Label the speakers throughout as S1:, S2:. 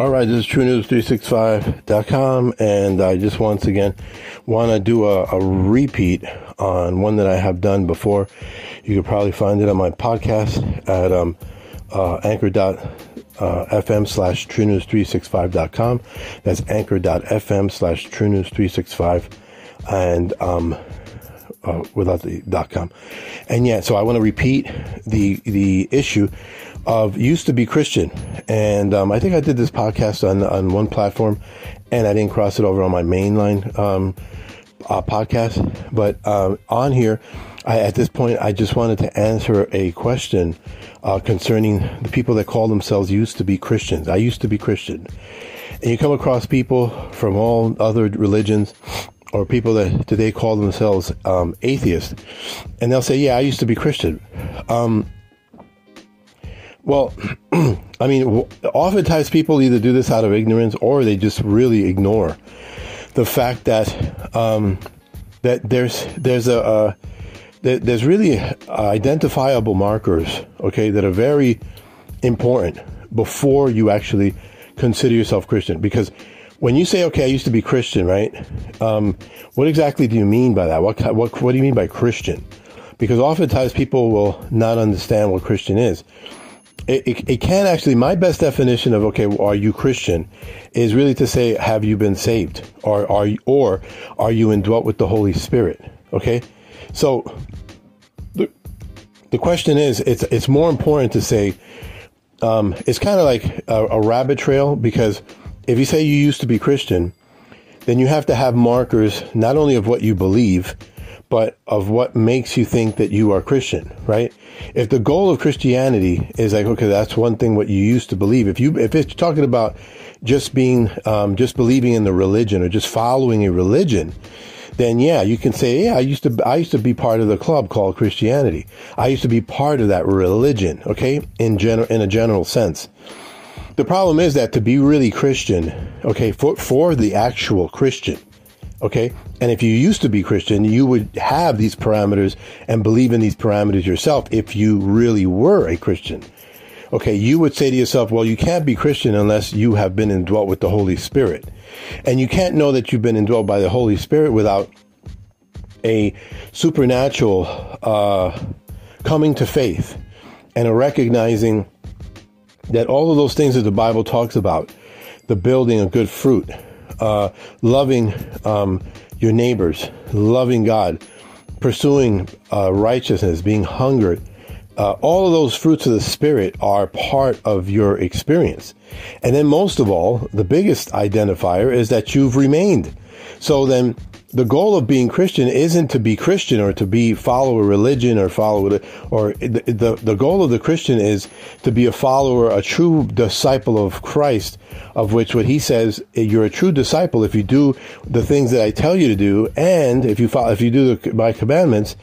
S1: All right, this is TrueNews365.com, and I just once again want to do a, a, repeat on one that I have done before. You could probably find it on my podcast at um, uh, anchor.fm slash TrueNews365.com. That's anchor.fm slash TrueNews365, and um, uh, without the dot com. And yeah, so I want to repeat the the issue of used to be Christian, and um, I think I did this podcast on on one platform, and I didn't cross it over on my mainline um, uh, podcast. But um, on here, I, at this point, I just wanted to answer a question uh, concerning the people that call themselves used to be Christians. I used to be Christian, and you come across people from all other religions or people that today call themselves um, atheists, and they'll say, "Yeah, I used to be Christian." Um, well, I mean, oftentimes people either do this out of ignorance or they just really ignore the fact that um, that there's there's a uh, there's really identifiable markers, okay, that are very important before you actually consider yourself Christian. Because when you say, "Okay, I used to be Christian," right? Um, what exactly do you mean by that? What what what do you mean by Christian? Because oftentimes people will not understand what Christian is it, it, it, can actually, my best definition of, okay, are you Christian is really to say, have you been saved? Or are you, or are you indwelt with the Holy Spirit? Okay. So the, the question is, it's, it's more important to say, um, it's kind of like a, a rabbit trail because if you say you used to be Christian, then you have to have markers not only of what you believe, but of what makes you think that you are Christian, right? If the goal of Christianity is like, okay, that's one thing what you used to believe. If you, if it's talking about just being, um, just believing in the religion or just following a religion, then yeah, you can say, yeah, I used to, I used to be part of the club called Christianity. I used to be part of that religion, okay, in general, in a general sense. The problem is that to be really Christian, okay, for, for the actual Christian, Okay. And if you used to be Christian, you would have these parameters and believe in these parameters yourself if you really were a Christian. Okay. You would say to yourself, well, you can't be Christian unless you have been indwelt with the Holy Spirit. And you can't know that you've been indwelt by the Holy Spirit without a supernatural uh, coming to faith and a recognizing that all of those things that the Bible talks about, the building of good fruit, uh, loving um, your neighbors, loving God, pursuing uh, righteousness, being hungered. Uh, all of those fruits of the Spirit are part of your experience. And then, most of all, the biggest identifier is that you've remained. So then, the goal of being Christian isn't to be Christian or to be follow a religion or follow it, or the, the, the goal of the Christian is to be a follower, a true disciple of Christ, of which what he says, you're a true disciple if you do the things that I tell you to do, and if you follow, if you do the, my commandments,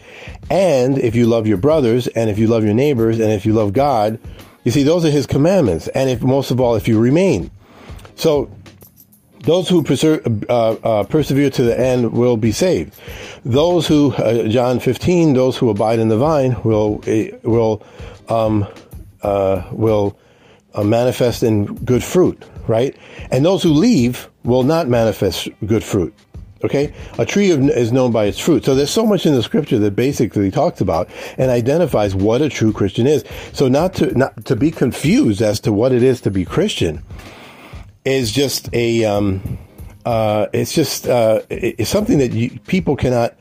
S1: and if you love your brothers, and if you love your neighbors, and if you love God, you see, those are his commandments. And if most of all, if you remain. So those who uh, uh, persevere to the end will be saved. Those who, uh, John 15, those who abide in the vine will, eh, will, um, will manifest in good fruit, right? And those who leave will not manifest good fruit. Okay, a tree is known by its fruit. So there's so much in the scripture that basically talks about and identifies what a true Christian is. So not to not to be confused as to what it is to be Christian is just a um, uh, it's just uh, it's something that you, people cannot.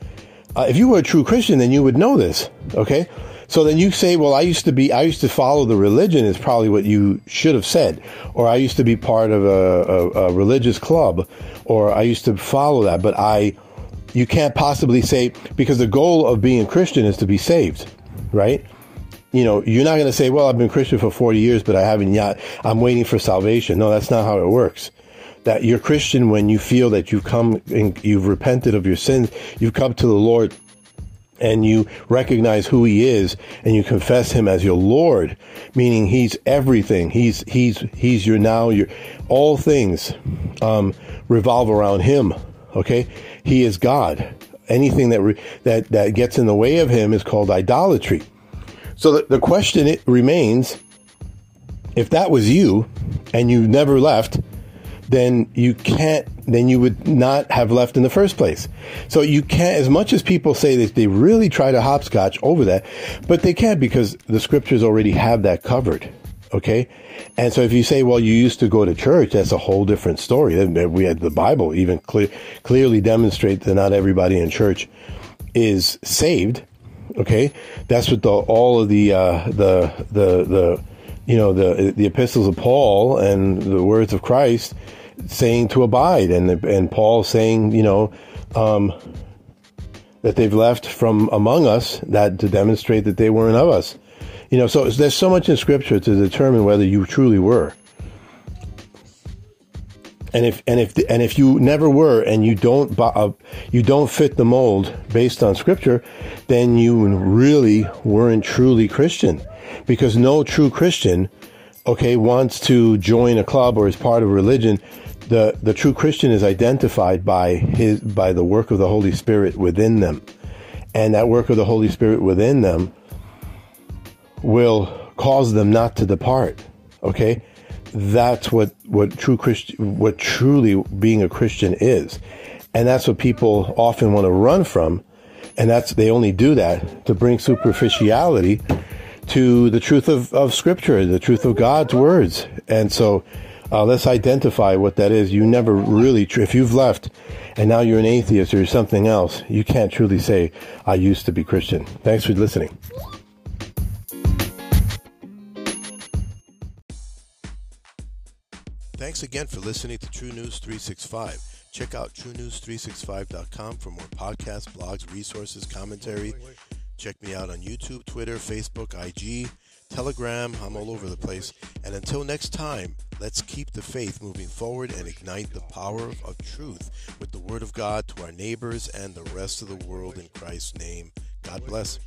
S1: Uh, if you were a true Christian, then you would know this. Okay, so then you say, "Well, I used to be, I used to follow the religion." Is probably what you should have said, or I used to be part of a, a, a religious club, or I used to follow that. But I, you can't possibly say because the goal of being a Christian is to be saved, right? You know, you're not going to say, well, I've been Christian for 40 years, but I haven't yet. I'm waiting for salvation. No, that's not how it works. That you're Christian when you feel that you've come and you've repented of your sins. You've come to the Lord and you recognize who he is and you confess him as your Lord, meaning he's everything. He's, he's, he's your now, your, all things, um, revolve around him. Okay. He is God. Anything that, re, that, that gets in the way of him is called idolatry. So the, the question it remains if that was you and you never left, then you can't, then you would not have left in the first place. So you can't, as much as people say that they really try to hopscotch over that, but they can't because the scriptures already have that covered. Okay. And so if you say, well, you used to go to church, that's a whole different story. We had the Bible even clear, clearly demonstrate that not everybody in church is saved. Okay. That's what the, all of the, uh, the, the, the, you know, the, the epistles of Paul and the words of Christ saying to abide and, and Paul saying, you know, um, that they've left from among us that to demonstrate that they weren't of us. You know, so there's so much in Scripture to determine whether you truly were. And if and if and if you never were, and you don't uh, you don't fit the mold based on Scripture, then you really weren't truly Christian, because no true Christian, okay, wants to join a club or is part of a religion. The the true Christian is identified by his by the work of the Holy Spirit within them, and that work of the Holy Spirit within them will cause them not to depart. Okay? That's what, what true Christian, what truly being a Christian is. And that's what people often want to run from. And that's, they only do that to bring superficiality to the truth of, of scripture, the truth of God's words. And so, uh, let's identify what that is. You never really, if you've left and now you're an atheist or something else, you can't truly say, I used to be Christian. Thanks for listening. Thanks again for listening to True News 365. Check out truenews365.com for more podcasts, blogs, resources, commentary. Check me out on YouTube, Twitter, Facebook, IG, Telegram. I'm all over the place. And until next time, let's keep the faith moving forward and ignite the power of truth with the Word of God to our neighbors and the rest of the world in Christ's name. God bless.